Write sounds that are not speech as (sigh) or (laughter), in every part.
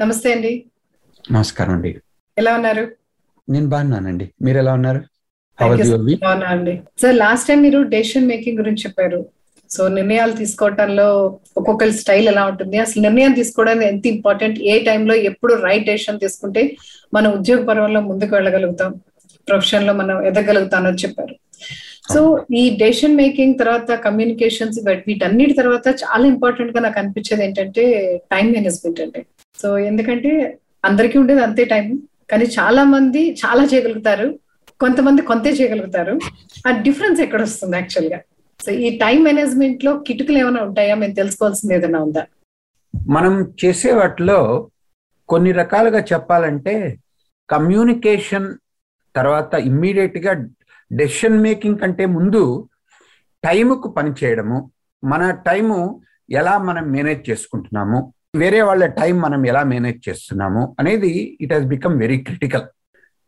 నమస్తే అండి. నమస్కారం అండి. ఎలా ఉన్నారు? నేను బాగున్నానండి. మీరు ఎలా ఉన్నారు? అండి. సార్ లాస్ట్ టైం మీరు డెసిషన్ మేకింగ్ గురించి చెప్పారు. సో నిర్ణయాలు తీసుకోవటంలో ఒక్కొక్కరి స్టైల్ ఎలా ఉంటుంది? అసలు నిర్ణయం తీసుకోవడానికి ఎంత ఇంపార్టెంట్ ఏ టైంలో ఎప్పుడు రైట్ డెసిషన్ తీసుకుంటే మన ఉద్యోగ పర్వంలో ముందుకు వెళ్ళగలుగుతాం? ప్రొఫెషన్లో మనం ఎదగలుగుతాం అని చెప్పారు. సో ఈ డెసిషన్ మేకింగ్ తర్వాత కమ్యూనికేషన్స్ వీటన్నిటి తర్వాత చాలా ఇంపార్టెంట్గా నాకు అనిపించేది ఏంటంటే టైం మేనేజ్మెంట్ అండి. సో ఎందుకంటే అందరికీ ఉండేది అంతే టైం కానీ చాలా మంది చాలా చేయగలుగుతారు. కొంతమంది కొంతే చేయగలుగుతారు. ఆ డిఫరెన్స్ ఎక్కడ వస్తుంది యాక్చువల్గా? సో ఈ టైం మేనేజ్మెంట్లో కిటుకులు ఏమైనా ఉంటాయా? మేము తెలుసుకోవాల్సింది ఏదైనా ఉందా? మనం చేసే వాటిలో కొన్ని రకాలుగా చెప్పాలంటే కమ్యూనికేషన్ తర్వాత ఇమ్మీడియట్గా డెసిషన్ మేకింగ్ కంటే ముందు టైముకు పనిచేయడము మన టైము ఎలా మనం మేనేజ్ చేసుకుంటున్నాము వేరే వాళ్ళ టైం మనం ఎలా మేనేజ్ చేస్తున్నాము అనేది it has become very critical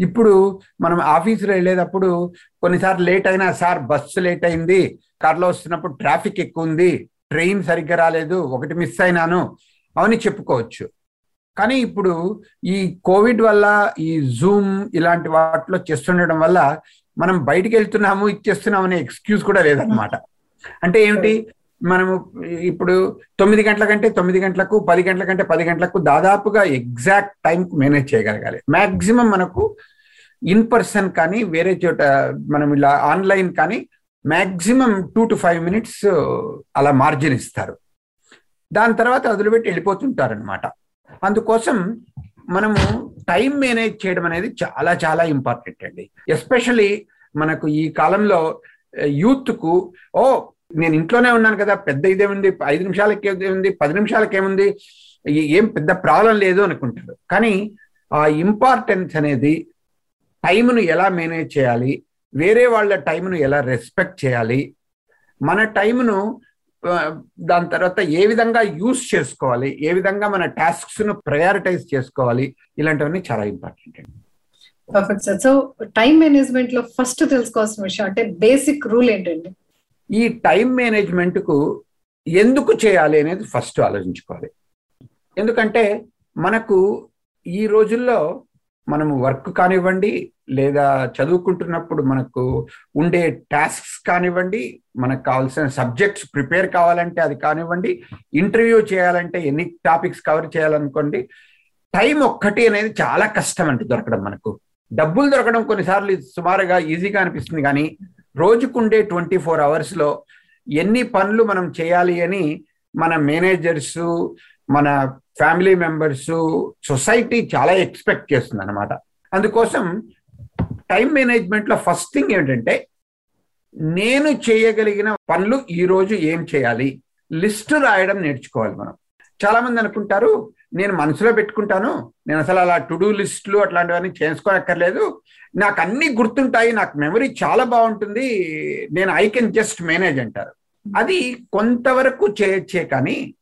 ఇప్పుడు మనం ఆఫీసులో వెళ్ళేటప్పుడు కొన్నిసార్లు లేట్ అయినా సార్ బస్సు లేట్ అయింది. కార్లో వస్తున్నప్పుడు ట్రాఫిక్ ఎక్కువ ఉంది. ట్రైన్ సరిగ్గా రాలేదు. ఒకటి మిస్ అయినాను. అవని చెప్పుకోవచ్చు. కానీ ఇప్పుడు ఈ కోవిడ్ వల్ల ఈ జూమ్ ఇలాంటి వాటిలో చేస్తుండడం వల్ల మనం బయటికి వెళ్తున్నాము ఇచ్చేస్తున్నాము అనే ఎక్స్క్యూజ్ కూడా లేదనమాట అంటే ఏమిటి? మనము ఇప్పుడు తొమ్మిది గంటల కంటే తొమ్మిది గంటలకు పది గంటల కంటే పది గంటలకు దాదాపుగా ఎగ్జాక్ట్ టైం మేనేజ్ చేయగలగాలి. మాక్సిమం మనకు ఇన్ పర్సన్ కానీ వేరే చోట మనం ఇలా ఆన్లైన్ కానీ maximum two to five minutes అలా మార్జిన్ ఇస్తారు. దాని తర్వాత వదిలిపెట్టి వెళ్ళిపోతుంటారనమాట అందుకోసం మనము టైం మేనేజ్ చేయడం అనేది చాలా చాలా ఇంపార్టెంట్ అండి. ఎస్పెషలీ మనకు ఈ కాలంలో యూత్కు ఓ నేను ఇంట్లోనే ఉన్నాను కదా పెద్ద ఇదేముంది? ఐదు నిమిషాలకి ఏముంది? పది నిమిషాలకి ఏముంది? ఏం పెద్ద ప్రాబ్లం లేదు అనుకుంటారు కానీ ఆ ఇంపార్టెన్స్ అనేది టైంను ఎలా మేనేజ్ చేయాలి? వేరే వాళ్ళ టైంను ఎలా రెస్పెక్ట్ చేయాలి? మన టైంను దాని తర్వాత ఏ విధంగా యూస్ చేసుకోవాలి? ఏ విధంగా మన టాస్క్స్ను ప్రయారిటైజ్ చేసుకోవాలి? ఇలాంటివన్నీ చాలా ఇంపార్టెంట్ అండి. పర్ఫెక్ట్ సార్ సో టైం మేనేజ్మెంట్లో ఫస్ట్ తెలుసుకోవాల్సిన విషయం అంటే బేసిక్ రూల్ ఏంటండి? ఈ టైం మేనేజ్మెంట్కు ఎందుకు చేయాలి అనేది ఫస్ట్ ఆలోచించుకోవాలి. ఎందుకంటే మనకు ఈ రోజుల్లో మనము వర్క్ కానివ్వండి లేదా చదువుకుంటున్నప్పుడు మనకు ఉండే టాస్క్స్ కానివ్వండి మనకు కావాల్సిన సబ్జెక్ట్స్ ప్రిపేర్ కావాలంటే అది కానివ్వండి ఇంటర్వ్యూ చేయాలంటే ఎన్ని టాపిక్స్ కవర్ చేయాలనుకోండి టైం ఒక్కటి అనేది చాలా కష్టం అండి దొరకడం మనకు. డబ్బులు దొరకడం కొన్నిసార్లు సుమారుగా ఈజీగా అనిపిస్తుంది కానీ రోజుకుండే ట్వంటీ ఫోర్ అవర్స్లో ఎన్ని పనులు మనం చేయాలి అని మన మేనేజర్స్ మన ఫ్యామిలీ మెంబర్స్ సొసైటీ చాలా ఎక్స్పెక్ట్ చేస్తుంది అనమాట అందుకోసం టైం మేనేజ్మెంట్లో ఫస్ట్ థింగ్ ఏంటంటే నేను చేయగలిగిన పనులు ఈ రోజు ఏం చేయాలి? లిస్టు రాయడం నేర్చుకోవాలి మనం. చాలా మంది అనుకుంటారు నేను మనసులో పెట్టుకుంటాను. నేను అసలు అలా టు డూ లిస్టులు అట్లాంటివన్నీ చేసుకోనక్కర్లేదు. నాకు అన్ని గుర్తుంటాయి. నాకు మెమరీ చాలా బాగుంటుంది. నేను ఐ కెన్ జస్ట్ మేనేజ్ అంటారు. అది కొంతవరకు చేయొచ్చే కానీ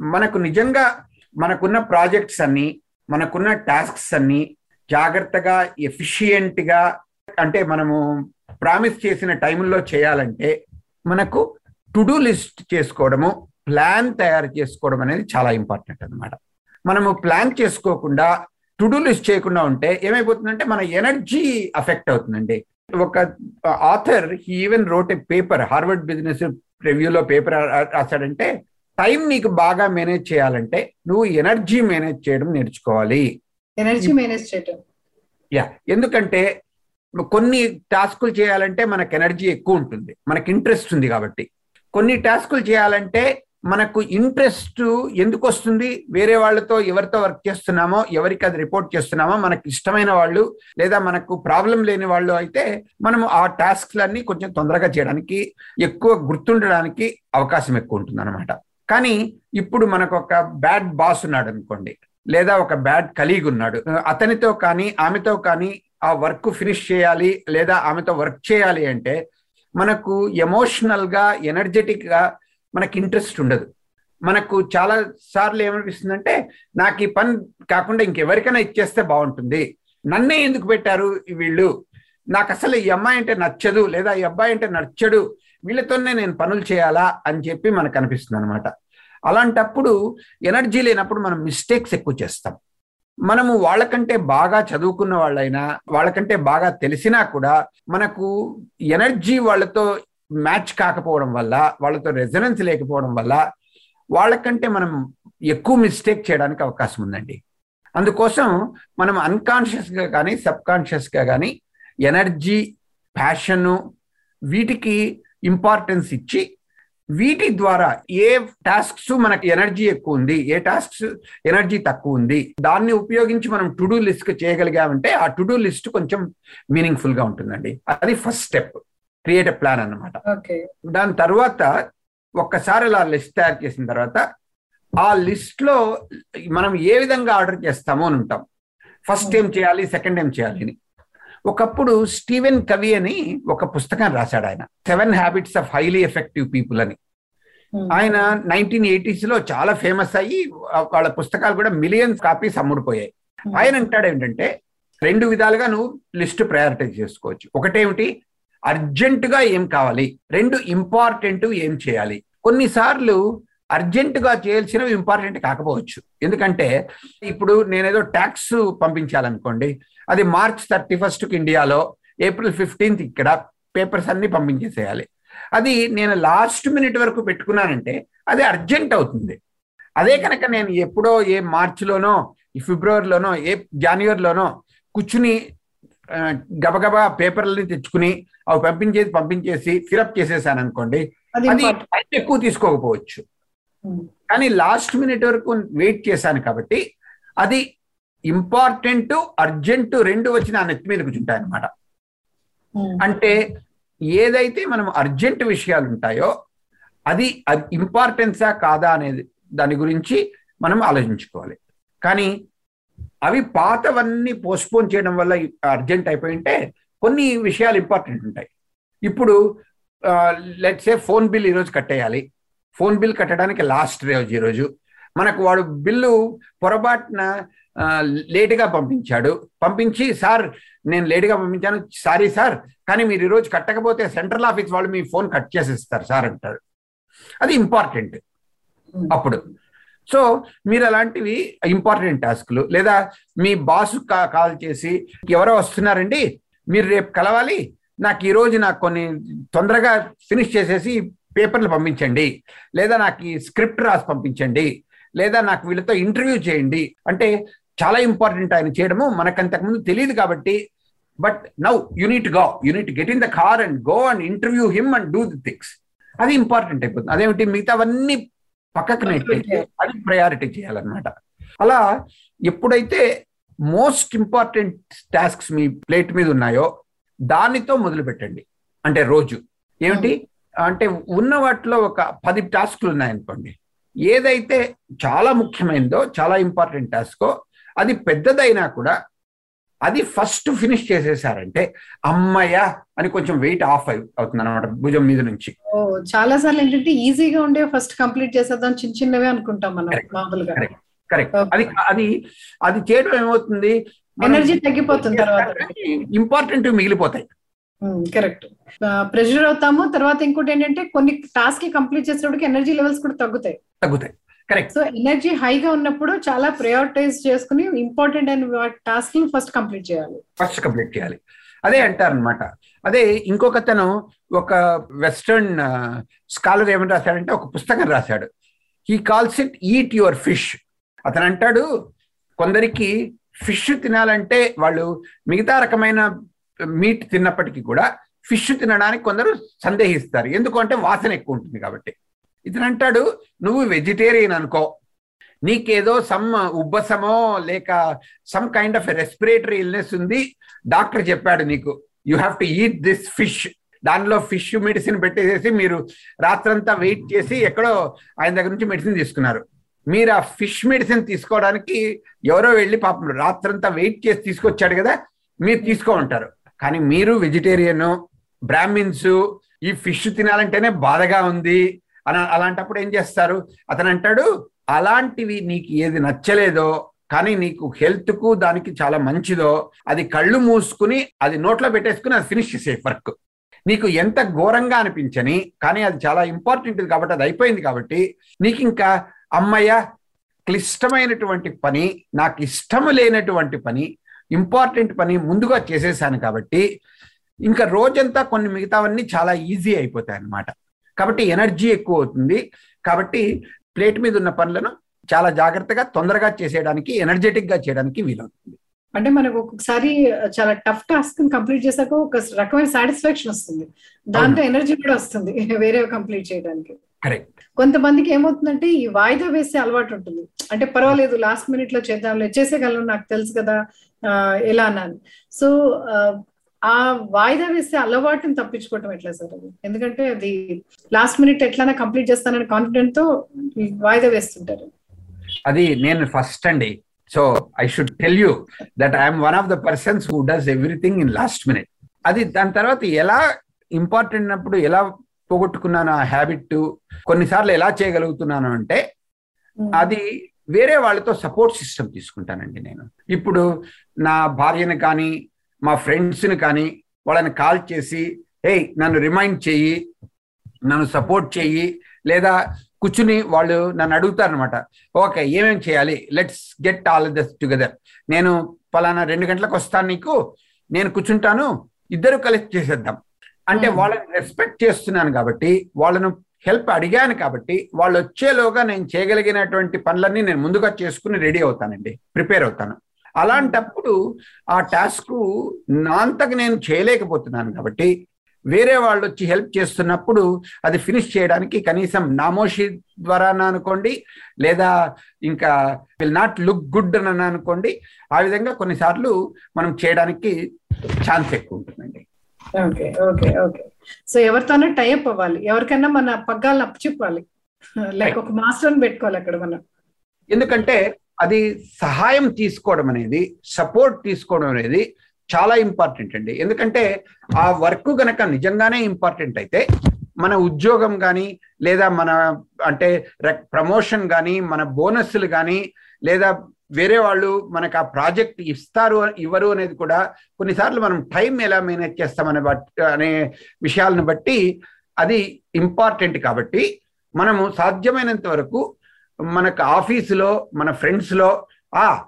మనకు నిజంగా మనకున్న ప్రాజెక్ట్స్ అన్ని మనకున్న టాస్క్స్ అన్ని జాగ్రత్తగా ఎఫిషియెంట్గా అంటే మనము ప్రామిస్ చేసిన టైంలో చేయాలంటే మనకు టు డూ లిస్ట్ చేసుకోవడము ప్లాన్ తయారు చేసుకోవడం అనేది చాలా ఇంపార్టెంట్ అన్నమాట. మనము ప్లాన్ చేసుకోకుండా టు డూ లిస్ట్ చేయకుండా ఉంటే ఏమైపోతుందంటే మన ఎనర్జీ అఫెక్ట్ అవుతుందండి. ఒక author he even wrote a paper Harvard business రివ్యూలో పేపర్ రాశాడంటే టైం నీకు బాగా మేనేజ్ చేయాలంటే నువ్వు ఎనర్జీ మేనేజ్ చేయడం నేర్చుకోవాలి. ఎనర్జీ మేనేజ్ చేయటం. యా ఎందుకంటే కొన్ని టాస్కులు చేయాలంటే మనకు ఎనర్జీ ఎక్కువ ఉంటుంది. మనకి ఇంట్రెస్ట్ ఉంది కాబట్టి. కొన్ని టాస్కులు చేయాలంటే మనకు ఇంట్రెస్ట్ ఎందుకు వస్తుంది వేరే వాళ్ళతో ఎవరితో వర్క్ చేస్తున్నామో ఎవరికి అది రిపోర్ట్ చేస్తున్నామో మనకు ఇష్టమైన వాళ్ళు లేదా మనకు ప్రాబ్లం లేని వాళ్ళు అయితే మనము ఆ టాస్క్లన్నీ కొంచెం తొందరగా చేయడానికి ఎక్కువ గుర్తుండడానికి అవకాశం ఎక్కువ ఉంటుంది అనమాట కానీ ఇప్పుడు మనకు ఒక బ్యాడ్ బాస్ ఉన్నాడు అనుకోండి లేదా ఒక బ్యాడ్ కలీగ్ ఉన్నాడు. అతనితో కానీ ఆమెతో కానీ ఆ వర్క్ ఫినిష్ చేయాలి లేదా ఆమెతో వర్క్ చేయాలి అంటే మనకు ఎమోషనల్గా ఎనర్జెటిక్గా మనకి ఇంట్రెస్ట్ ఉండదు. మనకు చాలా సార్లు ఏమనిపిస్తుందంటే నాకు ఈ పని కాకుండా ఇంకెవరికైనా ఇచ్చేస్తే బాగుంటుంది. నన్నే ఎందుకు పెట్టారు వీళ్ళు? నాకు అసలు ఈ అమ్మాయి అంటే నచ్చదు లేదా ఈ అబ్బాయి అంటే నచ్చడు వీళ్ళతోనే నేను పనులు చేయాలా అని చెప్పి మనకు అనిపిస్తుంది అనమాట అలాంటప్పుడు ఎనర్జీ లేనప్పుడు మనం మిస్టేక్స్ ఎక్కువ చేస్తాం. మనము వాళ్ళకంటే బాగా చదువుకున్న వాళ్ళైనా వాళ్ళకంటే బాగా తెలిసినా కూడా మనకు ఎనర్జీ వాళ్ళతో మ్యాచ్ కాకపోవడం వల్ల వాళ్ళతో రెజనెన్స్ లేకపోవడం వల్ల వాళ్ళకంటే మనం ఎక్కువ మిస్టేక్ చేయడానికి అవకాశం ఉందండి. అందుకోసం మనం అన్కాన్షియస్గా కానీ సబ్ కాన్షియస్గా కానీ ఎనర్జీ ప్యాషను వీటికి ఇంపార్టెన్స్ ఇచ్చి వీటి ద్వారా ఏ టాస్క్స్ మనకి ఎనర్జీ ఎక్కువ ఉంది ఏ టాస్క్స్ ఎనర్జీ తక్కువ ఉంది దాన్ని ఉపయోగించి మనం టు డూ లిస్ట్ చేయగలిగామంటే ఆ టు డూ లిస్ట్ కొంచెం మీనింగ్ఫుల్గా ఉంటుందండి. అది first step. Create a plan అనమాట దాని తర్వాత ఒక్కసారి అలా లిస్ట్ తయారు చేసిన తర్వాత ఆ లిస్ట్లో మనం ఏ విధంగా ఆర్డర్ చేస్తామో అని ఉంటాం. ఫస్ట్ ఏం చేయాలి సెకండ్ ఏం చేయాలి అని. ఒకప్పుడు స్టీవెన్ కవి అని ఒక పుస్తకం రాశాడు ఆయన. Seven habits of highly effective people అని. ఆయన నైన్టీన్ ఎయిటీస్లో చాలా ఫేమస్ అయ్యి వాళ్ళ పుస్తకాలు కూడా మిలియన్స్ కాపీస్ అమ్ముడుపోయాయి. ఆయన అంటాడు ఏంటంటే రెండు విధాలుగా నువ్వు లిస్ట్ ప్రయారిటైజ్ చేసుకోవచ్చు. ఒకటేమిటి? అర్జెంటుగా ఏం కావాలి? రెండు ఇంపార్టెంట్ ఏం చేయాలి? కొన్నిసార్లు అర్జెంటుగా చేయాల్సినవి ఇంపార్టెంట్ కాకపోవచ్చు. ఎందుకంటే ఇప్పుడు నేనేదో ట్యాక్స్ పంపించాలనుకోండి అది మార్చ్ థర్టీ ఫస్ట్కి ఇండియాలో ఏప్రిల్ ఫిఫ్టీన్త్ ఇక్కడ పేపర్స్ అన్ని పంపించేసేయాలి. అది నేను లాస్ట్ మినిట్ వరకు పెట్టుకున్నానంటే అది అర్జెంట్ అవుతుంది. అదే కనుక నేను ఎప్పుడో ఏ మార్చిలోనో ఫిబ్రవరిలోనో ఏ జనవరిలోనో కూర్చుని గబగబా పేపర్లని తెచ్చుకుని అవి పంపించేసి పంపించేసి ఫిరప్ చేసేసాను అనుకోండి అది టైం ఎక్కువ తీసుకోకపోవచ్చు. కానీ లాస్ట్ మినిట్ వరకు వెయిట్ చేశాను కాబట్టి అది ఇంపార్టెంట్ అర్జెంట్ రెండు వచ్చి నా నెత్తి మీద కూర్చుంటాయి అనమాట అంటే ఏదైతే మనం అర్జెంట్ విషయాలు ఉంటాయో అది ఇంపార్టెన్సా కాదా అనేది దాని గురించి మనం ఆలోచించుకోవాలి. కానీ అవి పాతవన్నీ పోస్ట్పోన్ చేయడం వల్ల అర్జెంట్ అయిపోయి ఉంటే కొన్ని విషయాలు ఇంపార్టెంట్ ఉంటాయి. ఇప్పుడు లెట్స్ ఏ ఫోన్ బిల్ ఈరోజు కట్టేయాలి. ఫోన్ బిల్ కట్టడానికి లాస్ట్ రోజు ఈరోజు. మనకు వాడు బిల్లు పొరపాటున లేటుగా పంపించాడు. పంపించి సార్ నేను లేటుగా పంపించాను. సారీ సార్ కానీ మీరు ఈరోజు కట్టకపోతే సెంట్రల్ ఆఫీస్ వాళ్ళు మీ ఫోన్ కట్ చేసేస్తారు సార్ అంటారు అది ఇంపార్టెంట్ అప్పుడు సో మీరు అలాంటివి ఇంపార్టెంట్ టాస్క్లు లేదా మీ బాస్ కాల్ చేసి ఎవరో వస్తున్నారండి మీరు రేపు కలవాలి నాకు ఈరోజు నాకు కొన్ని తొందరగా ఫినిష్ చేసేసి పేపర్లు పంపించండి. లేదా నాకు ఈ స్క్రిప్ట్ రాసి పంపించండి. లేదా నాకు వీళ్ళతో ఇంటర్వ్యూ చేయండి. అంటే చాలా ఇంపార్టెంట్ ఆయన చేయడము మనకు అంతకుముందు తెలియదు కాబట్టి. But now you need go you need get in the car and go and interview him and do the things అది ఇంపార్టెంట్ అయిపోతుంది. అదేమిటి? మిగతావన్నీ పక్కకు నెట్టి అది ప్రయారిటీ చేయాలన్నమాట. అలా ఎప్పుడైతే మోస్ట్ ఇంపార్టెంట్ టాస్క్స్ మీ ప్లేట్ మీద ఉన్నాయో దానితో మొదలు పెట్టండి. అంటే రోజు. ఏమిటి? అంటే ఉన్న వాటిలో ఒక పది టాస్క్లు ఉన్నాయనుకోండి. ఏదైతే చాలా ముఖ్యమైనదో చాలా ఇంపార్టెంట్ టాస్కో అది పెద్దదైనా కూడా అది ఫస్ట్ ఫినిష్ చేసేసారంటే అమ్మయ్య అని కొంచెం వెయిట్ ఆఫ్ అవుతుంది అనమాట భుజం మీద నుంచి. చాలా సార్లు ఏంటంటే ఈజీగా ఉండే ఫస్ట్ కంప్లీట్ చేసేద్దాం చిన్న చిన్నవే అనుకుంటాం మనం మామూలుగా. కరెక్ట్ అది అది అది చేయడం ఏమవుతుంది? ఎనర్జీ తగ్గిపోతుంది తర్వాత. ఇంపార్టెంట్ మిగిలిపోతాయి. కరెక్ట్ ప్రెషర్ అవుతాము. తర్వాత ఇంకోటి ఏంటంటే కొన్ని టాస్క్ కంప్లీట్ చేసేటప్పటికి ఎనర్జీ లెవెల్స్ కూడా తగ్గుతాయి. తగ్గుతాయి. కరెక్ట్ సో ఎనర్జీ హైగా ఉన్నప్పుడు చాలా ప్రయారిటైజ్ చేసుకుని ఇంపార్టెంట్ అయిన టాస్క్ ఫస్ట్ కంప్లీట్ చేయాలి. ఫస్ట్ కంప్లీట్ చేయాలి. అదే అంటారనమాట అదే ఇంకొకతను ఒక వెస్టర్న్ స్కాలర్ ఏమని రాశాడంటే ఒక పుస్తకం రాశాడు. He calls it eat your fish అతను అంటాడు కొందరికి ఫిష్ తినాలంటే వాళ్ళు మిగతా రకమైన మీట్ తిన్నప్పటికీ కూడా ఫిష్ తినడానికి కొందరు సందేహిస్తారు. ఎందుకంటే వాసన ఎక్కువ ఉంటుంది కాబట్టి. ఇతను అంటాడు నువ్వు వెజిటేరియన్ అనుకో. నీకేదో సమ్ ఉబ్బసమో లేక some kind of respiratory illness ఉంది. డాక్టర్ చెప్పాడు నీకు you have to eat this fish. దానిలో ఫిష్ మెడిసిన్ పెట్టేసేసి మీరు రాత్రంతా వెయిట్ చేసి ఎక్కడో ఆయన దగ్గర నుంచి మెడిసిన్ తీసుకున్నారు. మీరు ఆ ఫిష్ మెడిసిన్ తీసుకోవడానికి ఎవరో వెళ్ళి పాపం రాత్రంతా వెయిట్ చేసి తీసుకొచ్చాడు కదా మీరు తీసుకో ఉంటారు కానీ మీరు వెజిటేరియన్ బ్రాహ్మిన్స్ ఈ ఫిష్ తినాలంటేనే బాధగా ఉంది. అని అలాంటప్పుడు ఏం చేస్తారు? అతను అంటాడు అలాంటివి నీకు ఏది నచ్చలేదో కానీ నీకు హెల్త్కు దానికి చాలా మంచిదో అది కళ్ళు మూసుకుని అది నోట్లో పెట్టేసుకుని అది ఫినిష్ చేసే వర్క్. నీకు ఎంత ఘోరంగా అనిపించని కానీ అది చాలా ఇంపార్టెంట్ కాబట్టి అది అయిపోయింది కాబట్టి నీకు ఇంకా అమ్మయ్య క్లిష్టమైనటువంటి పని నాకు ఇష్టం లేనటువంటి పని ఇంపార్టెంట్ పని ముందుగా చేసేసాను కాబట్టి ఇంకా రోజంతా కొన్ని మిగతావన్నీ చాలా ఈజీ అయిపోతాయి అన్నమాట కాబట్టి ఎనర్జీ ఎక్కువ అవుతుంది. కాబట్టి ప్లేట్ మీద ఉన్న పనులను చాలా జాగ్రత్తగా తొందరగా చేసేయడానికి ఎనర్జెటిక్గా చేయడానికి వీలవుతుంది. అంటే మనకు ఒక్కొక్కసారి చాలా టఫ్ టాస్క్ కంప్లీట్ చేశాక ఒక రకమైన సాటిస్ఫాక్షన్ వస్తుంది. దాంతో ఎనర్జీ కూడా వస్తుంది (laughs) వేరే కంప్లీట్ చేయడానికి. కరెక్ట్ కొంతమందికి ఏమవుతుందంటే ఈ వాయిదా వేసే అలవాటు ఉంటుంది. అంటే పర్వాలేదు లాస్ట్ మినిట్లో చేద్దాంలే చేసేయగలను నాకు తెలుసు కదా ఎలా అన్నాను. సో ఆ వాయిదా వేసే అలవాటుని తప్పించుకోవటం ఎట్లా సార్ అది? ఎందుకంటే అది లాస్ట్ మినిట్ ఎట్లైనా కంప్లీట్ చేస్తానని కాన్ఫిడెంట్తో వాయిదా వేస్తుంటారు. అది నేను ఫస్ట్ అండి. So I should tell you that I'm one of the persons who does everything in last minute అది దాని తర్వాత ఎలా ఇంపార్టెంట్ అప్పుడు ఎలా పోగొట్టుకున్నాను ఆ హ్యాబిట్ కొన్నిసార్లు ఎలా చేయగలుగుతున్నాను అంటే అది వేరే వాళ్ళతో సపోర్ట్ సిస్టమ్ తీసుకుంటానండి నేను. ఇప్పుడు నా భార్యను కానీ మా ఫ్రెండ్స్ని కానీ వాళ్ళని కాల్ చేసి హే నన్ను రిమైండ్ చెయ్యి నన్ను సపోర్ట్ చెయ్యి లేదా కూర్చుని వాళ్ళు నన్ను అడుగుతారనమాట ఓకే ఏమేం చేయాలి? Let's get all this together. నేను పలానా రెండు గంటలకు వస్తాను నీకు. నేను కూర్చుంటాను. ఇద్దరు కలిసి చేసేద్దాం. అంటే వాళ్ళని రెస్పెక్ట్ చేస్తున్నాను కాబట్టి వాళ్ళను హెల్ప్ అడిగాను కాబట్టి వాళ్ళు వచ్చేలోగా నేను చేయగలిగినటువంటి పనులన్నీ నేను ముందుగా చేసుకుని రెడీ అవుతానండి. ప్రిపేర్ అవుతాను. అలాంటప్పుడు ఆ టాస్క్ నా అంతకు నేను చేయలేకపోతున్నాను కాబట్టి వేరే వాళ్ళు వచ్చి హెల్ప్ చేస్తున్నప్పుడు అది ఫినిష్ చేయడానికి కనీసం నామోషి ద్వారా అనుకోండి లేదా ఇంకా విల్ నాట్ లుక్ గుడ్ అని అనుకోండి ఆ విధంగా కొన్నిసార్లు మనం చేయడానికి ఛాన్స్ ఎక్కువ ఉంటుందండి. Okay okay okay. సో ఎవరితోనే టైప్ అవ్వాలి. ఎవరికైనా మన పగ్గాలను అప్పచెప్పాలి. (laughs) లైక్ ఒక మాస్టర్ని పెట్టుకోవాలి అక్కడ మనం. ఎందుకంటే అది సహాయం తీసుకోవడం అనేది సపోర్ట్ తీసుకోవడం అనేది చాలా ఇంపార్టెంట్ అండి. ఎందుకంటే ఆ వర్క్ గనక నిజంగానే ఇంపార్టెంట్ అయితే మన ఉద్యోగం కానీ లేదా మన అంటే ప్రమోషన్ కానీ మన బోనస్లు కానీ లేదా వేరే వాళ్ళు మనకు ఆ ప్రాజెక్ట్ ఇస్తారు ఇవ్వరు అనేది కూడా కొన్నిసార్లు మనం టైం ఎలా మేనేజ్ చేస్తామనే బట్టి అనే విషయాలను బట్టి అది ఇంపార్టెంట్ కాబట్టి మనము సాధ్యమైనంత వరకు మనకు ఆఫీసులో మన ఫ్రెండ్స్లో ఆ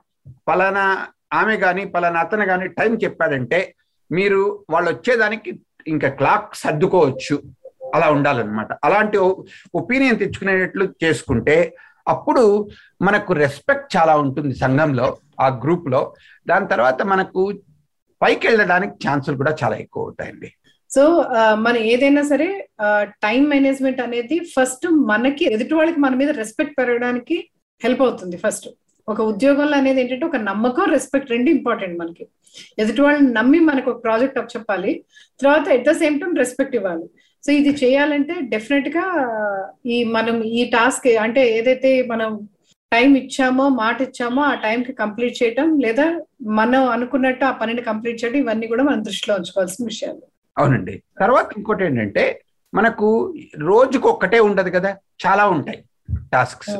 పలానా ఆమె కానీ పలానా అతను కానీ టైం చెప్పాడంటే మీరు వాళ్ళు వచ్చేదానికి ఇంకా క్లాక్ సర్దుకోవచ్చు. అలా ఉండాలన్నమాట. అలాంటి ఒపీనియన్ తెచ్చుకునేటట్లు చేసుకుంటే అప్పుడు మనకు రెస్పెక్ట్ చాలా ఉంటుంది సంఘంలో ఆ గ్రూప్లో. దాని తర్వాత మనకు పైకి వెళ్ళడానికి ఛాన్సులు కూడా చాలా ఎక్కువ ఉంటాయండి. సో మనం ఏదైనా సరే టైం మేనేజ్మెంట్ అనేది ఫస్ట్ మనకి ఎదుటి వాళ్ళకి మన మీద రెస్పెక్ట్ పెరగడానికి హెల్ప్ అవుతుంది ఫస్ట్. ఒక ఉద్యోగంలో అనేది ఏంటంటే ఒక నమ్మకం రెస్పెక్ట్ రెండు ఇంపార్టెంట్ మనకి. ఎదుటి వాళ్ళని నమ్మి మనకు ఒక ప్రాజెక్ట్ అప్ చెప్పాలి తర్వాత at the same time respect ఇవ్వాలి. సో ఇది చేయాలంటే డెఫినెట్గా ఈ మనం ఈ టాస్క్ అంటే ఏదైతే మనం టైం ఇచ్చామో మాట ఇచ్చామో ఆ టైంకి కంప్లీట్ చేయటం లేదా మనం అనుకున్నట్టు ఆ పనిని కంప్లీట్ చేయడం ఇవన్నీ కూడా మనం దృష్టిలో ఉంచుకోవాల్సిన విషయాలు. అవునండి. తర్వాత ఇంకోటి ఏంటంటే మనకు రోజుకు ఒక్కటే ఉండదు కదా చాలా ఉంటాయి టాస్క్స్.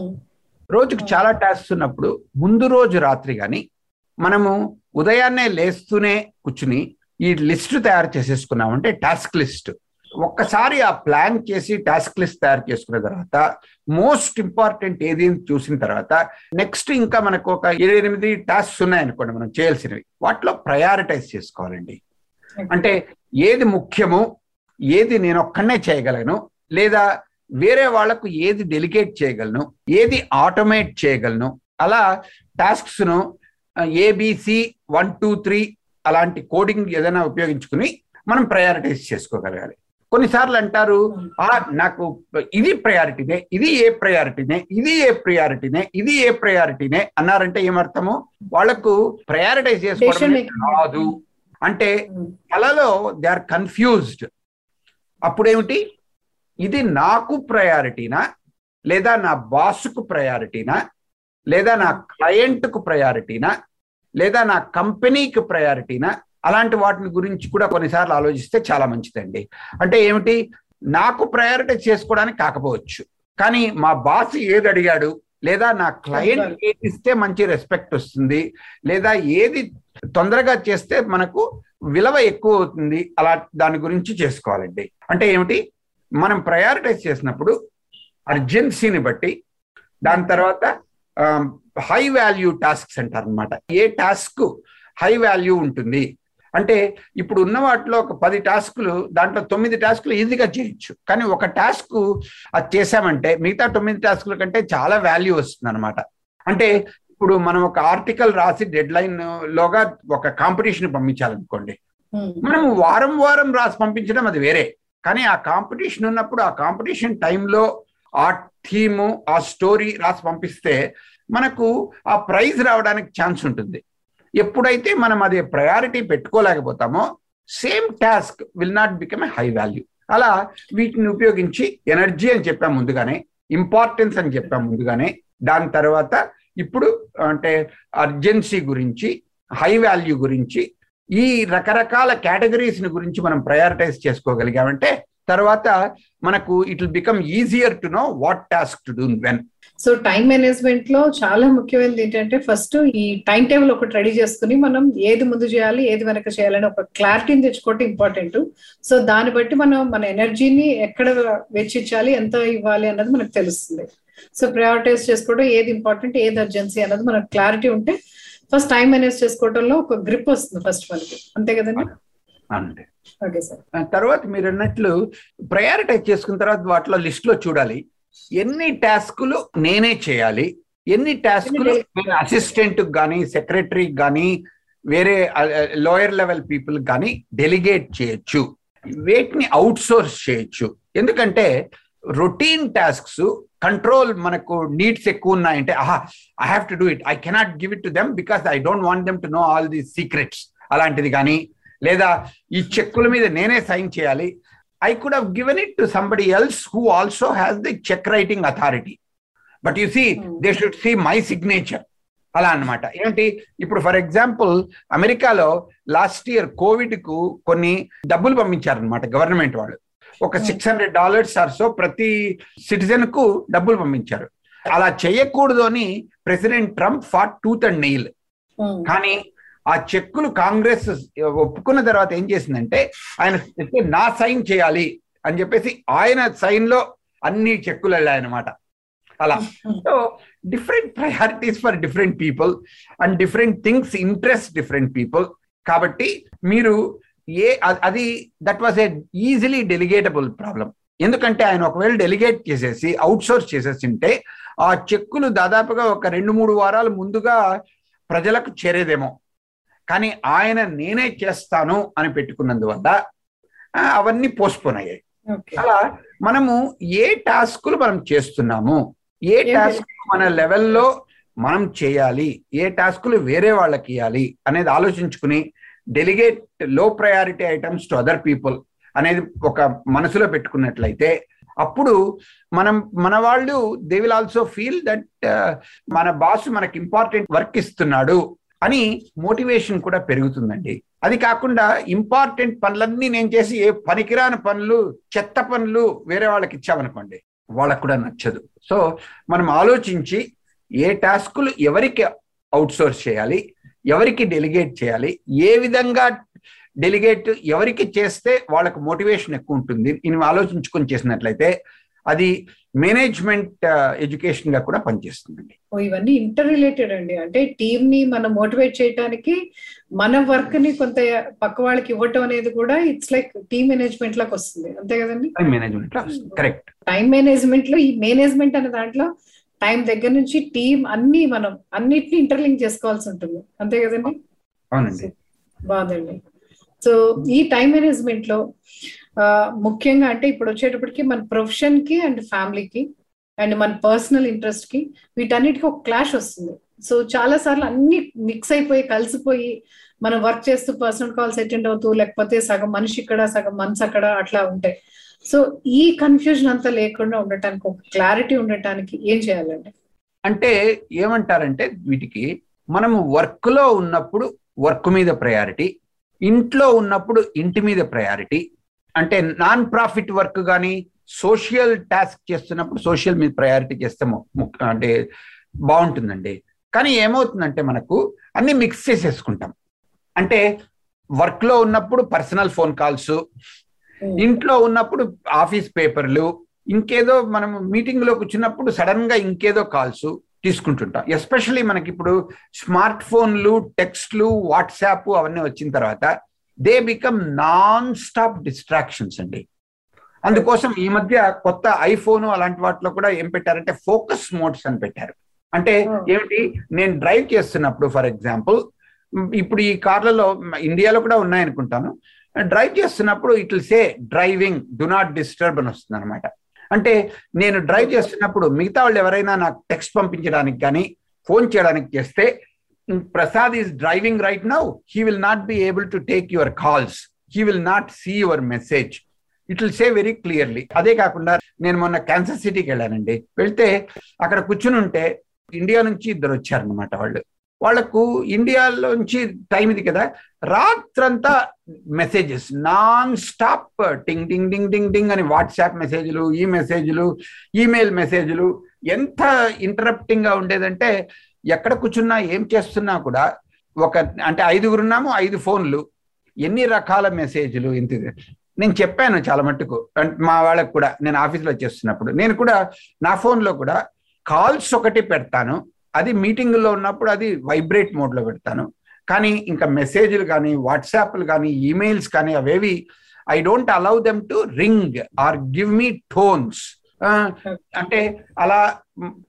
రోజుకు చాలా టాస్క్స్ ఉన్నప్పుడు ముందు రోజు రాత్రి కానీ మనము ఉదయాన్నే లేస్తూనే కూర్చుని ఈ లిస్ట్ తయారు చేసేసుకున్నామంటే టాస్క్ లిస్ట్. ఒక్కసారి ఆ ప్లాన్ చేసి టాస్క్ లిస్ట్ తయారు చేసుకున్న తర్వాత మోస్ట్ ఇంపార్టెంట్ ఏది చూసిన తర్వాత నెక్స్ట్ ఇంకా మనకు ఒక ఇరవై ఎనిమిది టాస్క్స్ ఉన్నాయనుకోండి మనం చేయాల్సినవి. వాటిలో ప్రయారిటైజ్ చేసుకోవాలండి. అంటే ఏది ముఖ్యము ఏది నేను ఒక్కడనే చేయగలను లేదా వేరే వాళ్ళకు ఏది డెలిగేట్ చేయగలను ఏది ఆటోమేట్ చేయగలను అలా టాస్క్స్ను A B C one two three అలాంటి కోడింగ్ ఏదైనా ఉపయోగించుకుని మనం ప్రయారిటైజ్ చేసుకోగలగాలి. కొన్నిసార్లు అంటారు ఆ నాకు ఇది ప్రయారిటీనే ఇది ఏ ప్రయారిటీనే ఇది ఏ ప్రయారిటీనే ఇది ఏ ప్రయారిటీనే అన్నారంటే ఏమర్థము? వాళ్ళకు ప్రయారిటైజ్ చేసుకోవడం రాదు. అంటే కళలో దే ఆర్ కన్ఫ్యూజ్డ్. అప్పుడేమిటి? ఇది నాకు ప్రయారిటీనా? లేదా నా బాస్కు ప్రయారిటీనా? లేదా నా క్లయింట్కు ప్రయారిటీనా? లేదా నా కంపెనీకి ప్రయారిటీనా? అలాంటి వాటిని గురించి కూడా కొన్నిసార్లు ఆలోచిస్తే చాలా మంచిదండి. అంటే ఏమిటి? నాకు ప్రయారిటైజ్ చేసుకోవడానికి కాకపోవచ్చు. కానీ మా బాస్ ఏది అడిగాడు? లేదా నా క్లయింట్ ఏది ఇస్తే మంచి రెస్పెక్ట్ వస్తుంది? లేదా ఏది తొందరగా చేస్తే మనకు విలువ ఎక్కువ అవుతుంది. అలా దాని గురించి చేసుకోవాలండి. అంటే ఏమిటి? మనం ప్రయారిటైజ్ చేసినప్పుడు అర్జెన్సీని బట్టి దాని తర్వాత హై వాల్యూ టాస్క్స్ అంటారు అనమాట ఏ టాస్క్ హై వాల్యూ ఉంటుంది? అంటే ఇప్పుడు ఉన్న వాటిలో ఒక పది టాస్కులు దాంట్లో తొమ్మిది టాస్కులు ఈజీగా చేయొచ్చు. కానీ ఒక టాస్క్ అది చేసామంటే మిగతా తొమ్మిది టాస్కుల కంటే చాలా వాల్యూ వస్తుంది అనమాట అంటే ఇప్పుడు మనం ఒక ఆర్టికల్ రాసి డెడ్ లైన్ లోగా ఒక కాంపిటీషన్ పంపించాలనుకోండి. మనం వారం వారం రాసి పంపించడం అది వేరే. కానీ ఆ కాంపిటీషన్ ఉన్నప్పుడు ఆ కాంపిటీషన్ టైంలో ఆ థీము ఆ స్టోరీ రాసి పంపిస్తే మనకు ఆ ప్రైజ్ రావడానికి ఛాన్స్ ఉంటుంది. ఎప్పుడైతే మనం అది priority పెట్టుకోలేకపోతామో same task will not become a high value. అలా వీటిని ఉపయోగించి ఎనర్జీ అని చెప్పాం ముందుగానే ఇంపార్టెన్స్ అని చెప్పాం ముందుగానే దాని తర్వాత ఇప్పుడు అంటే అర్జెన్సీ గురించి హై వాల్యూ గురించి ఈ రకరకాల కేటగిరీస్ని గురించి మనం ప్రయారిటైజ్ చేసుకోగలిగామంటే తర్వాత మనకు it will become easier to know what task to do when so time మేనేజ్మెంట్లో చాలా ముఖ్యమైనది ఏంటంటే ఫస్ట్ ఈ టైం టేబుల్ ఒకటి రెడీ చేసుకుని మనం ఏది ముందు చేయాలి ఏది వెనక చేయాలని ఒక క్లారిటీని తెచ్చుకోవటం ఇంపార్టెంట్ సో దాన్ని బట్టి మనం మన ఎనర్జీని ఎక్కడ వెచ్చించాలి ఎంత ఇవ్వాలి అన్నది మనకు తెలుస్తుంది. సో ప్రయారిటైజ్ చేసుకోవడం ఏది ఇంపార్టెంట్ ఏది అర్జెన్సీ అన్నది మనకు క్లారిటీ ఉంటే ఫస్ట్ టైం మేనేజ్ చేసుకోవడంలో ఒక గ్రిప్ వస్తుంది ఫస్ట్ మనకి అంతే కదండి? అంతే. ఓకే సార్ తర్వాత మీరు అన్నట్లు ప్రయారిటైజ్ చేసుకున్న తర్వాత వాటిలో లిస్ట్లో చూడాలి. ఎన్ని టాస్కులు నేనే చేయాలి? ఎన్ని టాస్కులు అసిస్టెంట్ కానీ సెక్రటరీ కానీ వేరే లోయర్ లెవెల్ పీపుల్ కానీ డెలిగేట్ చేయొచ్చు. వేటిని అవుట్ సోర్స్ చేయొచ్చు. ఎందుకంటే రొటీన్ టాస్క్స్ కంట్రోల్ మనకు నీడ్స్ ఎక్కువ ఉన్నాయంటే ఆహా I have to do it I cannot give it to them because I don't want them to know all the secrets అలాంటిది కానీ లేదా ఈ చెక్కుల మీద నేనే సైన్ చేయాలి. I could have given it to somebody else who also has the check writing authority but you see they should see my signature అలా అనమాట ఏంటి? ఇప్పుడు ఫర్ ఎగ్జాంపుల్ అమెరికాలో లాస్ట్ ఇయర్ కోవిడ్కు కొన్ని డబ్బులు పంపించారనమాట గవర్నమెంట్ వాళ్ళు. ఒక six hundred dollars or so ప్రతి సిటిజన్కు డబ్బులు పంపించారు. అలా చేయకూడదు అని president Trump fought tooth and nail కానీ ఆ చెక్కులు కాంగ్రెస్ ఒప్పుకున్న తర్వాత ఏం చేసిందంటే ఆయన నా సైన్ చేయాలి అని చెప్పేసి ఆయన సైన్లో అన్ని చెక్కులు వెళ్ళాయన్నమాట. అలా. So different priorities for different people and different things interest different people కాబట్టి మీరు ఏ అది that was a easily delegatable problem ఎందుకంటే ఆయన ఒకవేళ డెలిగేట్ చేసేసి అవుట్ సోర్స్ చేసేసి ఉంటే ఆ చెక్కులు దాదాపుగా ఒక రెండు మూడు వారాలు ముందుగా ప్రజలకు చేరేదేమో. కానీ ఆయన నేనే చేస్తాను అని పెట్టుకున్నందువల్ల అవన్నీ పోస్ట్పోన్ అయ్యాయి. అలా మనము ఏ టాస్కులు మనం చేస్తున్నాము ఏ టాస్క్ మన లెవెల్లో మనం చేయాలి ఏ టాస్కులు వేరే వాళ్ళకి ఇవ్వాలి అనేది ఆలోచించుకుని డెలిగేట్లో priority items to other people అనేది ఒక మనసులో పెట్టుకున్నట్లయితే అప్పుడు మనం మన వాళ్ళు they will also feel that మన బాస్ మనకి ఇంపార్టెంట్ వర్క్ ఇస్తున్నాడు అని మోటివేషన్ కూడా పెరుగుతుందండి. అది కాకుండా ఇంపార్టెంట్ పనులన్నీ నేను చేసి ఏ పనికిరాని పనులు చెత్త పనులు వేరే వాళ్ళకి ఇచ్చామనుకోండి వాళ్ళకు కూడా నచ్చదు. సో మనం ఆలోచించి ఏ టాస్కులు ఎవరికి అవుట్సోర్స్ చేయాలి ఎవరికి డెలిగేట్ చేయాలి? ఏ విధంగా డెలిగేట్ ఎవరికి చేస్తే వాళ్ళకు మోటివేషన్ ఎక్కువ ఉంటుంది? ఇవి ఆలోచించుకొని చేసినట్లయితే అది మేనేజ్మెంట్ ఎడ్యుకేషన్గా కూడా పనిచేస్తుందండి. ఇవన్నీ ఇంటర్ రిలేటెడ్ అండి. అంటే టీమ్ని మనం మోటివేట్ చేయడానికి మన వర్క్ని కొంత పక్క వాళ్ళకి ఇవ్వటం అనేది కూడా ఇట్స్ లైక్ టీమ్ మేనేజ్మెంట్ లాగా వస్తుంది. అంతే కదండి? మేనేజ్మెంట్ కరెక్ట్ టైం మేనేజ్మెంట్లో ఈ మేనేజ్మెంట్ అనే దాంట్లో టైం దగ్గర నుంచి టీం అన్ని మనం అన్నిటిని ఇంటర్లింక్ చేసుకోవాల్సి ఉంటుంది. అంతే కదండి? అవునండి. బాగుందండి. సో ఈ టైం మేనేజ్మెంట్లో ముఖ్యంగా అంటే ఇప్పుడు వచ్చేటప్పటికి మన ప్రొఫెషన్కి అండ్ ఫ్యామిలీకి అండ్ మన పర్సనల్ ఇంట్రెస్ట్కి వీటన్నిటికీ ఒక క్లాష్ వస్తుంది. సో చాలా సార్లు అన్ని మిక్స్ అయిపోయి కలిసిపోయి మనం వర్క్ చేస్తూ పర్సనల్ కాల్స్ అటెండ్ అవుతూ లేకపోతే సగం మనిషి ఇక్కడ సగం మనసు అక్కడ అట్లా ఉంటాయి. సో ఈ కన్ఫ్యూజన్ అంతా లేకుండా ఉండటానికి ఒక క్లారిటీ ఉండటానికి ఏం చేయాలండి? అంటే ఏమంటారంటే వీటికి మనం వర్క్లో ఉన్నప్పుడు వర్క్ మీద ప్రయారిటీ ఇంట్లో ఉన్నప్పుడు ఇంటి మీద ప్రయారిటీ అంటే నాన్ ప్రాఫిట్ వర్క్ కానీ సోషల్ టాస్క్ చేస్తున్నప్పుడు సోషల్ మీద ప్రయారిటీ చేస్తే అంటే బాగుంటుందండి. కానీ ఏమవుతుందంటే మనకు అన్ని మిక్స్ చేసేసుకుంటాం. అంటే వర్క్లో ఉన్నప్పుడు పర్సనల్ ఫోన్ కాల్స్ ఇంట్లో ఉన్నప్పుడు ఆఫీస్ పేపర్లు ఇంకేదో మనం మీటింగ్లో కూర్చున్నప్పుడు సడన్గా ఇంకేదో కాల్స్ తీసుకుంటుంటాం. ఎస్పెషల్లీ మనకి ఇప్పుడు స్మార్ట్ ఫోన్లు టెక్స్ట్లు వాట్సాప్ అవన్నీ వచ్చిన తర్వాత they become non stop distractions అండి. అందుకోసం ఈ మధ్య కొత్త ఐఫోన్ అలాంటి వాటిలో కూడా ఏం పెట్టారంటే ఫోకస్ మోడ్స్ అని పెట్టారు. అంటే ఏమిటి? నేను డ్రైవ్ చేస్తున్నప్పుడు ఫర్ ఎగ్జాంపుల్ ఇప్పుడు ఈ కార్లలో ఇండియాలో కూడా ఉన్నాయనుకుంటాను. డ్రైవ్ చేస్తున్నప్పుడు it will say driving do not disturb అని వస్తుంది అనమాట అంటే నేను డ్రైవ్ చేస్తున్నప్పుడు మిగతా వాళ్ళు ఎవరైనా నాకు టెక్స్ట్ పంపించడానికి కానీ ఫోన్ చేయడానికి చేస్తే Prasad is driving right now he will not be able to take your calls he will not see your message. It will say very clearly. అదే కాకుండా నేను మొన్న క్యాన్సర్ సిటీకి వెళ్ళానండి. వెళ్తే అక్కడ కూర్చుని ఉంటే ఇండియా నుంచి ఇద్దరు వచ్చారనమాట వాళ్ళు. వాళ్ళకు ఇండియాలోంచి టైం ఇది కదా రాత్రంతా మెసేజెస్ నాన్ స్టాప్ టింగ్ టింగ్ టింగ్ టింగ్ టింగ్ అని వాట్సాప్ మెసేజ్లు ఈ మెసేజ్లు ఈమెయిల్ మెసేజ్లు ఎంత ఇంటరప్టింగ్గా ఉండేదంటే ఎక్కడ కూర్చున్నా ఏం చేస్తున్నా కూడా ఒక అంటే ఐదుగురున్నాము ఐదు ఫోన్లు. ఎన్ని రకాల మెసేజ్లు ఇంత నేను చెప్పాను చాలా మట్టుకు. మా వాళ్ళకు కూడా నేను ఆఫీస్లో చేస్తున్నప్పుడు. నేను కూడా నా ఫోన్లో కూడా కాల్స్ ఒకటి పెడతాను. అది మీటింగ్లో ఉన్నప్పుడు అది వైబ్రేట్ మోడ్లో పెడతాను. కానీ ఇంకా మెసేజ్లు కానీ వాట్సాప్లు కానీ ఈమెయిల్స్ కానీ అవేవి I don't allow them to ring or give me tones అంటే అలా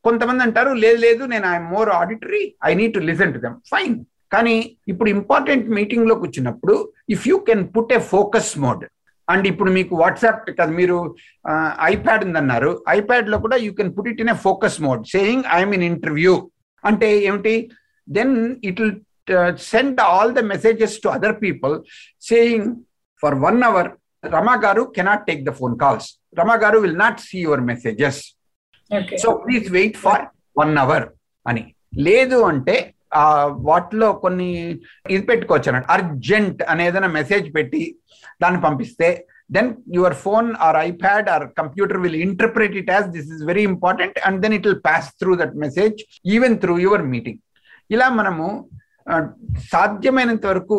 కొంతమంది అంటారు లేదు లేదు నేను I'm more auditory I need to listen to them fine కానీ ఇప్పుడు ఇంపార్టెంట్ మీటింగ్లో కూర్చున్నప్పుడు if you can put a focus mode and ఇప్పుడు మీకు వాట్సాప్ కదా మీరు ఐప్యాడ్ ఉందన్నారు ఐప్యాడ్లో కూడా you can put it in a focus mode saying I'm in interview అంటే ఏమిటి? Then it will send all the messages to other people saying for one hour Rama గారు cannot take the phone calls Rama గారు will not see your messages so please wait for one hour అని లేదు అంటే ఆ వాటిలో కొన్ని ఇది పెట్టుకోవచ్చు అన్నట్టు అర్జెంట్ అని ఏదైనా మెసేజ్ పెట్టి దాన్ని పంపిస్తే then your phone or iPad or computer will interpret it as this is very important and then it will pass through that message even through your meeting ఇలా మనము సాధ్యమైనంత వరకు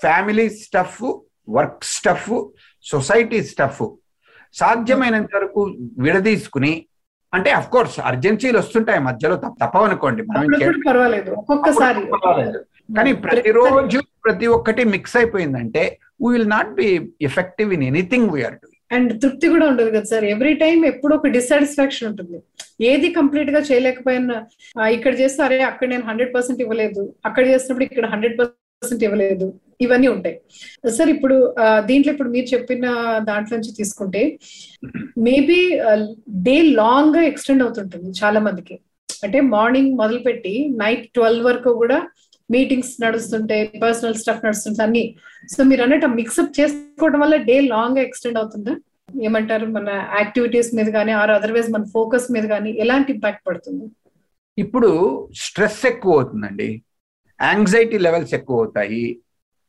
family stuff work stuff society stuff సాధ్యమైనంత వరకు విడదీసుకుని అంటే of course అర్జెన్సీలు వస్తుంటాయి మధ్యలో తప్పవనుకోండి. పర్వాలేదు ఒక్కొక్కసారి. కానీ ప్రతిరోజు ప్రతి ఒక్కటి మిక్స్ అయిపోయిందంటే we will not be effective in anything we're doing and తృప్తి కూడా ఉండదు కదా సార్. ఎవ్రీ టైం ఎప్పుడు ఒక డిసాటిస్ఫాక్షన్ ఉంటుంది. ఏది కంప్లీట్గా చేయలేకపోయినా ఇక్కడ చేస్తే అరే అక్కడ నేను హండ్రెడ్ పర్సెంట్ ఇవ్వలేదు. అక్కడ చేసినప్పుడు ఇక్కడ హండ్రెడ్ పర్సెంట్ ఇవ్వలేదు. ఇవన్నీ ఉంటాయి. సార్ ఇప్పుడు దీంట్లో ఇప్పుడు మీరు చెప్పిన దాంట్లో నుంచి తీసుకుంటే మేబీ డే లాంగ్గా ఎక్స్టెండ్ అవుతుంటుంది చాలా మందికి అంటే మార్నింగ్ మొదలుపెట్టి నైట్ ట్వెల్వ్ వరకు కూడా మీటింగ్స్ నడుస్తుంటాయి పర్సనల్ స్టఫ్ నడుస్తుంటాయి అన్ని. సో మీరు అన్నట్టు మిక్సప్ చేసుకోవడం వల్ల డే లాంగ్గా ఎక్స్టెండ్ అవుతుందా? ఏమంటారు? మన యాక్టివిటీస్ మీద కానీ ఆర్ అదర్వైజ్ మన ఫోకస్ మీద కానీ ఎలాంటి ఇంపాక్ట్ పడుతుంది? ఇప్పుడు స్ట్రెస్ ఎక్కువ అవుతుందండి. యాంగ్జైటీ లెవెల్స్ ఎక్కువ అవుతాయి.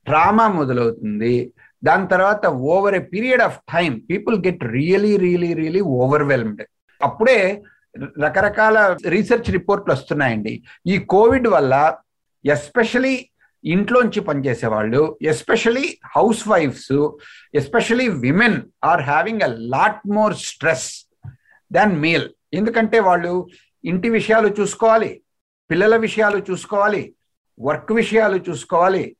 డ్రామా మొదలవుతుంది. దాని తర్వాత over a period of time people get really really really overwhelmed. అప్పుడే రకరకాల రీసెర్చ్ రిపోర్ట్లు వస్తున్నాయండి. ఈ కోవిడ్ వల్ల ఎస్పెషలీ ఇంట్లోంచి పనిచేసే వాళ్ళు especially house wives especially women are having a lot more stress than male. ఎందుకంటే వాళ్ళు ఇంటి విషయాలు చూసుకోవాలి పిల్లల విషయాలు చూసుకోవాలి వర్క్ విషయాలు చూసుకోవాలి.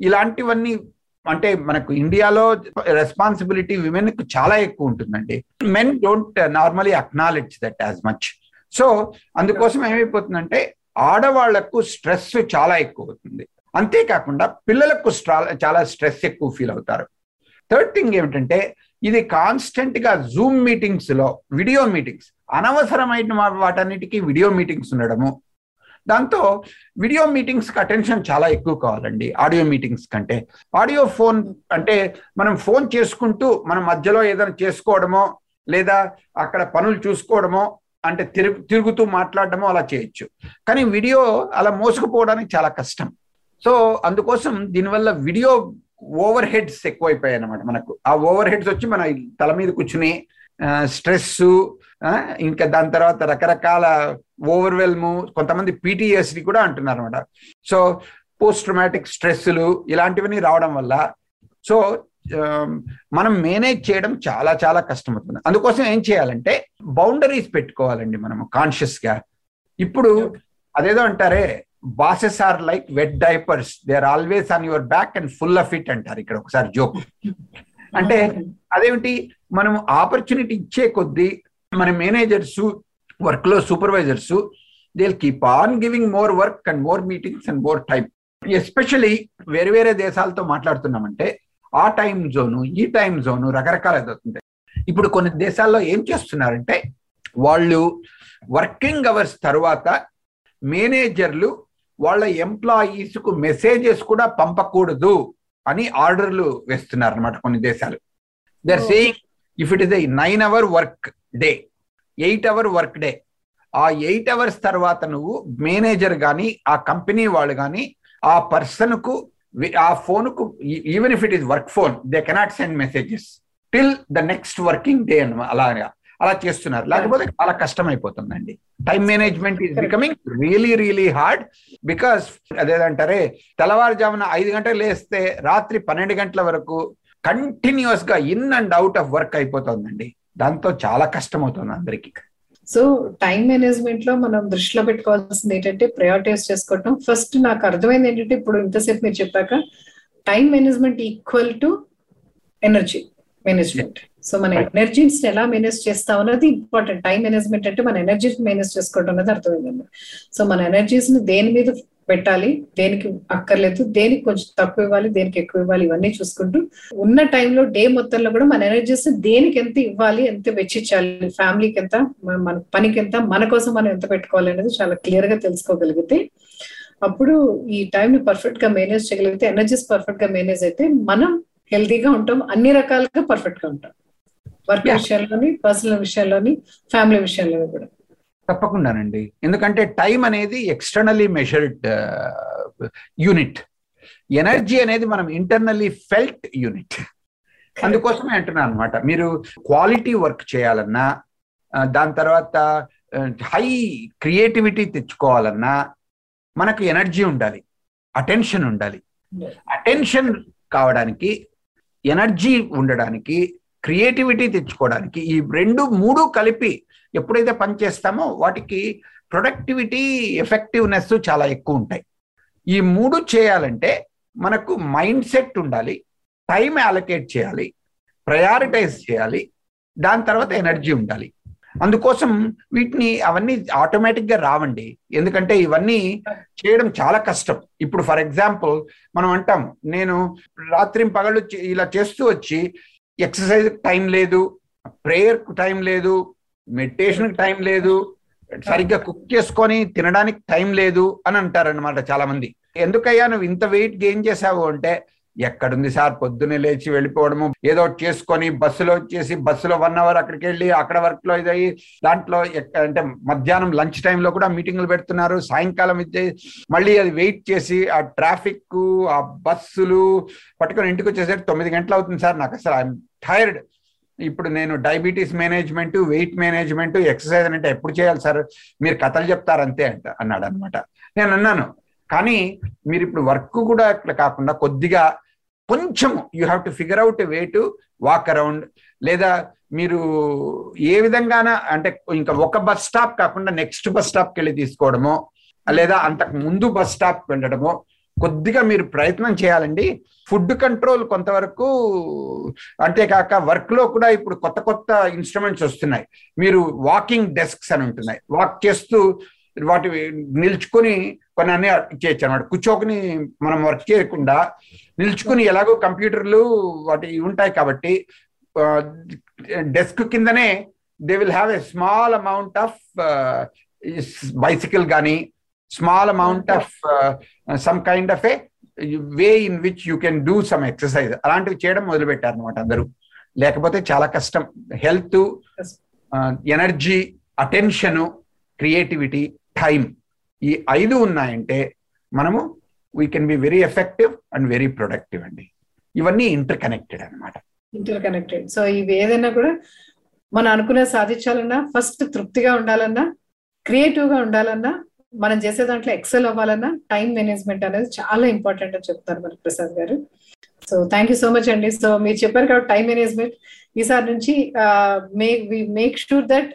ఇలాంటివన్నీ అంటే మనకు ఇండియాలో రెస్పాన్సిబిలిటీ విమెన్కు చాలా ఎక్కువ ఉంటుందండి. Men don't normally acknowledge that as much. So అందుకోసం ఏమైపోతుందంటే ఆడవాళ్ళకు స్ట్రెస్ చాలా ఎక్కువ అవుతుంది. అంతేకాకుండా పిల్లలకు చాలా స్ట్రెస్ ఎక్కువ ఫీల్ అవుతారు. థర్డ్ థింగ్ ఏమిటంటే ఇది కాన్స్టెంట్గా జూమ్ మీటింగ్స్లో వీడియో మీటింగ్స్ అనవసరమైన వాటన్నిటికీ వీడియో మీటింగ్స్ ఉండడము. దాంతో వీడియో మీటింగ్స్కి అటెన్షన్ చాలా ఎక్కువ కావాలండి ఆడియో మీటింగ్స్ కంటే. ఆడియో ఫోన్ అంటే మనం ఫోన్ చేసుకుంటూ మనం మధ్యలో ఏదైనా చేసుకోవడమో లేదా అక్కడ పనులు చూసుకోవడమో అంటే తిరుగు తిరుగుతూ మాట్లాడడము అలా చేయొచ్చు. కానీ వీడియో అలా మోసుకుపోవడానికి చాలా కష్టం. సో అందుకోసం దీనివల్ల వీడియో ఓవర్ హెడ్స్ ఎక్కువైపోయాయి అనమాట మనకు. ఆ ఓవర్ హెడ్స్ వచ్చి మన తల మీద కూర్చుని స్ట్రెస్ ఇంకా దాని తర్వాత రకరకాల ఓవర్వెల్ము కొంతమంది పీటీఎస్డి కూడా అంటున్నారు అనమాట సో పోస్ట్ ట్రమాటిక్ స్ట్రెస్లు ఇలాంటివన్నీ రావడం వల్ల సో మనం మేనేజ్ చేయడం చాలా చాలా కష్టమవుతుంది. అందుకోసం ఏం చేయాలంటే బౌండరీస్ పెట్టుకోవాలండి మనము కాన్షియస్గా. ఇప్పుడు అదేదో అంటారే bosses are like wet diapers they are always on your back and full of it అంటారు ఇక్కడ ఒకసారి జోక్. (laughs) అంటే అదేమిటి మనం ఆపర్చునిటీ ఇచ్చే కొద్దీ మన మేనేజర్స్ వర్క్లో supervisors they keep on giving more work and more meetings and more time especially వేరే వేరే దేశాలతో మాట్లాడుతున్నామంటే ఆ టైం జోను ఈ టైం జోను రకరకాల అవుతుంటాయి ఇప్పుడు కొన్ని దేశాల్లో ఏం చేస్తున్నారంటే వాళ్ళు వర్కింగ్ అవర్స్ తర్వాత మేనేజర్లు వాళ్ళ ఎంప్లాయీస్కు మెసేజెస్ కూడా పంపకూడదు అని ఆర్డర్లు వేస్తున్నారు అనమాట కొన్ని దేశాలు. They are saying if it is a nine hour work day eight hour work day ఆ ఎయిట్ అవర్స్ తర్వాత నువ్వు మేనేజర్ కానీ ఆ కంపెనీ వాళ్ళు కానీ ఆ పర్సన్కు ఆ ఫోన్కు even if it is work phone they cannot send messages till the next working day అనమాట అలాగా అలా చేస్తున్నారు. లేకపోతే చాలా కష్టం అయిపోతుందండి time management is becoming really really hard because అదేదంటారే తెల్లవారుజామున ఐదు గంటలు లేస్తే రాత్రి పన్నెండు గంటల వరకు కంటిన్యూస్గా in and out of work అయిపోతుందండి. దాంతో చాలా కష్టం అవుతుంది అందరికి. సో టైం మేనేజ్మెంట్లో మనం దృష్టిలో పెట్టుకోవాల్సింది ఏంటంటే ప్రయారిటైజ్ చేసుకోవటం. ఫస్ట్ నాకు అర్థమైంది ఏంటంటే ఇప్పుడు ఇంతసేపు మీరు చెప్పాక time management equal to energy management so మన ఎనర్జీస్ ఎలా మేనేజ్ చేస్తాం అన్నది ఇంపార్టెంట్ టైం మేనేజ్మెంట్ అంటే మన ఎనర్జీస్ మేనేజ్ చేసుకోవడం అనేది అర్థమైందండి సో మన ఎనర్జీస్ని దేని మీద పెట్టాలి. దేనికి అక్కర్లేదు దేనికి కొంచెం తక్కువ ఇవ్వాలి దేనికి ఎక్కువ ఇవ్వాలి ఇవన్నీ చూసుకుంటూ ఉన్న టైంలో డే మొత్తంలో కూడా మన ఎనర్జీస్ దేనికి ఎంత ఇవ్వాలి ఎంత వెచ్చించాలి ఫ్యామిలీకి ఎంత మన పనికి ఎంత మన కోసం మనం ఎంత పెట్టుకోవాలి అనేది చాలా క్లియర్గా తెలుసుకోగలిగితే అప్పుడు ఈ టైం ని పర్ఫెక్ట్గా మేనేజ్ చేయగలిగితే ఎనర్జీస్ పర్ఫెక్ట్గా మేనేజ్ అయితే మనం హెల్తీగా ఉంటాం అన్ని రకాలుగా పర్ఫెక్ట్గా ఉంటాం. వర్క్ విషయాల్లోని పర్సనల్ విషయాల్లోని ఫ్యామిలీ విషయాల్లో కూడా. తప్పకుండానండి. ఎందుకంటే టైం అనేది ఎక్స్టర్నల్లీ మెషర్డ్ యూనిట్ ఎనర్జీ అనేది మనం ఇంటర్నల్లీ ఫెల్ట్ యూనిట్ అందుకోసమే అంటున్నాను అనమాట మీరు క్వాలిటీ వర్క్ చేయాలన్నా దాని తర్వాత హై క్రియేటివిటీ తెచ్చుకోవాలన్నా మనకు ఎనర్జీ ఉండాలి. అటెన్షన్ ఉండాలి. అటెన్షన్ కావడానికి ఎనర్జీ ఉండడానికి క్రియేటివిటీ తెచ్చుకోవడానికి ఈ రెండు మూడు కలిపి ఎప్పుడైతే పనిచేస్తామో వాటికి ప్రొడక్టివిటీ ఎఫెక్టివ్నెస్ చాలా ఎక్కువ ఉంటాయి. ఈ మూడు చేయాలంటే మనకు మైండ్ సెట్ ఉండాలి టైం అలొకేట్ చేయాలి ప్రయారిటైజ్ చేయాలి దాని తర్వాత ఎనర్జీ ఉండాలి. అందుకోసం వీటిని అవన్నీ ఆటోమేటిక్గా రావండి. ఎందుకంటే ఇవన్నీ చేయడం చాలా కష్టం. ఇప్పుడు ఫర్ ఎగ్జాంపుల్ మనం అంటాం నేను రాత్రి పగళ్ళు ఇలా చేస్తూ వచ్చి ఎక్సర్సైజ్ టైం లేదు ప్రేయర్కు టైం లేదు మెడిటేషన్ టైం లేదు సరిగ్గా కుక్ చేసుకొని తినడానికి టైం లేదు అని అంటారనమాట చాలా మంది ఎందుకయ్యా నువ్వు ఇంత వెయిట్ గెయిన్ చేసావు అంటే ఎక్కడుంది సార్? పొద్దున్నే లేచి వెళ్ళిపోవడము ఏదో చేసుకొని బస్సులో వచ్చేసి బస్సులో వన్ అవర్ అక్కడికి వెళ్ళి అక్కడ వర్క్లో ఇదయ్యి దాంట్లో అంటే మధ్యాహ్నం లంచ్ టైంలో కూడా మీటింగ్లు పెడుతున్నారు సాయంకాలం ఇచ్చే మళ్ళీ అది వెయిట్ చేసి ఆ ట్రాఫిక్ ఆ బస్సులు పట్టుకొని ఇంటికి వచ్చేసరికి తొమ్మిది గంటలు అవుతుంది సార్ నాకు అసలు. ఐఎమ్ టైర్డ్ ఇప్పుడు నేను diabetes management weight management exercise అంటే ఎప్పుడు చేయాలి సార్? మీరు కథలు చెప్తారంతే అంట అన్నాడు అనమాట. నేను అన్నాను కానీ మీరు ఇప్పుడు వర్క్ కూడా ఇట్లా కాకుండా కొద్దిగా కొంచెం you have to figure out way to walk around లేదా మీరు ఏ విధంగాన అంటే ఇంకా ఒక బస్ స్టాప్ కాకుండా నెక్స్ట్ బస్ స్టాప్కి వెళ్ళి తీసుకోవడమో లేదా అంతకు ముందు బస్ స్టాప్ వెళ్ళడమో కొద్దిగా మీరు ప్రయత్నం చేయాలండి. ఫుడ్ కంట్రోల్ కొంతవరకు అంతేకాక వర్క్లో కూడా ఇప్పుడు కొత్త కొత్త ఇన్స్ట్రుమెంట్స్ వస్తున్నాయి. మీరు వాకింగ్ డెస్క్స్ అని ఉంటున్నాయి. వాక్ చేస్తూ వాటి నిల్చుకొని కొన్ని అన్ని చేయొచ్చు అనమాట కూర్చోకుని మనం వర్క్ చేయకుండా నిల్చుకుని ఎలాగో కంప్యూటర్లు వాటి ఉంటాయి కాబట్టి డెస్క్ కిందనే they will have a small amount of bicycle కానీ small amount of some kind of a way in which you can do some exercise అలాంటివి చేయడం మొదలుపెట్టారు అనమాట అందరూ. లేకపోతే చాలా కష్టం. Health energy attention creativity time ఈ ఐదు ఉన్నాయంటే మనము we can be very effective and very productive అండి. ఇవన్నీ ఇంటర్ కనెక్టెడ్ అనమాట ఇంటర్ కనెక్టెడ్ సో ఇవి ఏదైనా కూడా మనం అనుకునే సాధించాలన్నా ఫస్ట్ తృప్తిగా ఉండాలన్నా క్రియేటివ్గా ఉండాలన్నా మనం చేసే దాంట్లో ఎక్సెల్ అవ్వాలన్నా టైం మేనేజ్మెంట్ అనేది చాలా ఇంపార్టెంట్ అని చెప్తారు మరి ప్రసాద్ గారు. So thank you so much అండి. సో మీరు చెప్పారు కాబట్టి టైం మేనేజ్మెంట్ ఈసారి నుంచి make make sure that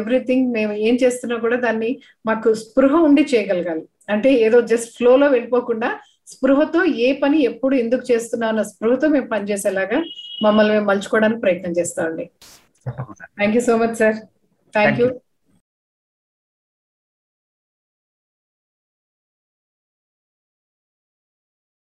everything మేము ఏం చేస్తున్నా కూడా దాన్ని మాకు స్పృహ ఉండి చేయగలగాలి. అంటే ఏదో జస్ట్ ఫ్లోలో వెళ్ళిపోకుండా స్పృహతో ఏ పని ఎప్పుడు ఎందుకు చేస్తున్నా అన్న స్పృహతో మేము పనిచేసేలాగా మమ్మల్ని మేము మలుచుకోవడానికి ప్రయత్నం చేస్తామండి. Thank you so much sir thank you